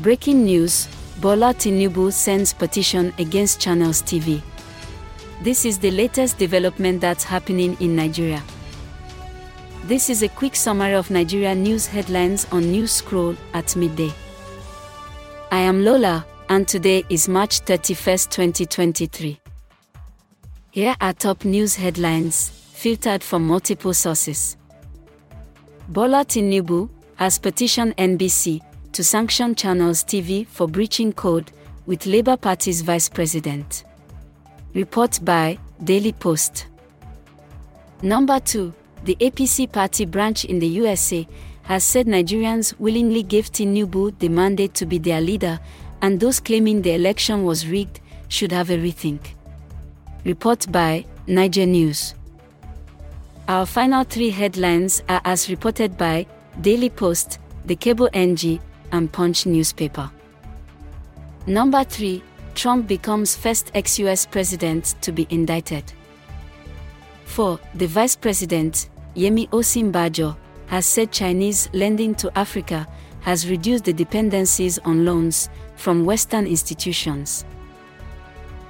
Breaking news Bola Tinubu sends petition against Channels TV. This is the latest development that's happening in Nigeria. This is a quick summary of Nigeria news headlines on News Scroll at midday. I am Lola, and today is March 31st, 2023. Here are top news headlines, filtered from multiple sources. Bola Tinubu has petitioned NBC to sanction Channels TV for breaching code with Labour Party's vice president. Report by Daily Post. Number 2. The APC party branch in the USA has said Nigerians willingly gave Tinubu the mandate to be their leader, and those claiming the election was rigged should have a rethink. Report by Naija News. Our final three headlines are as reported by Daily Post, The Cable NG, and Punch newspaper. Number 3. Trump becomes first ex US president to be indicted. 4. The vice president, Yemi Osinbajo, has said Chinese lending to Africa has reduced the dependencies on loans from Western institutions.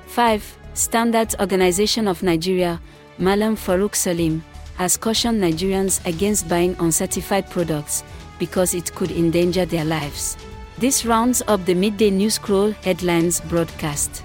5. Standards Organization of Nigeria, Malam Farouk Salim, has cautioned Nigerians against buying uncertified products because it could endanger their lives. This rounds up the midday news scroll headlines broadcast.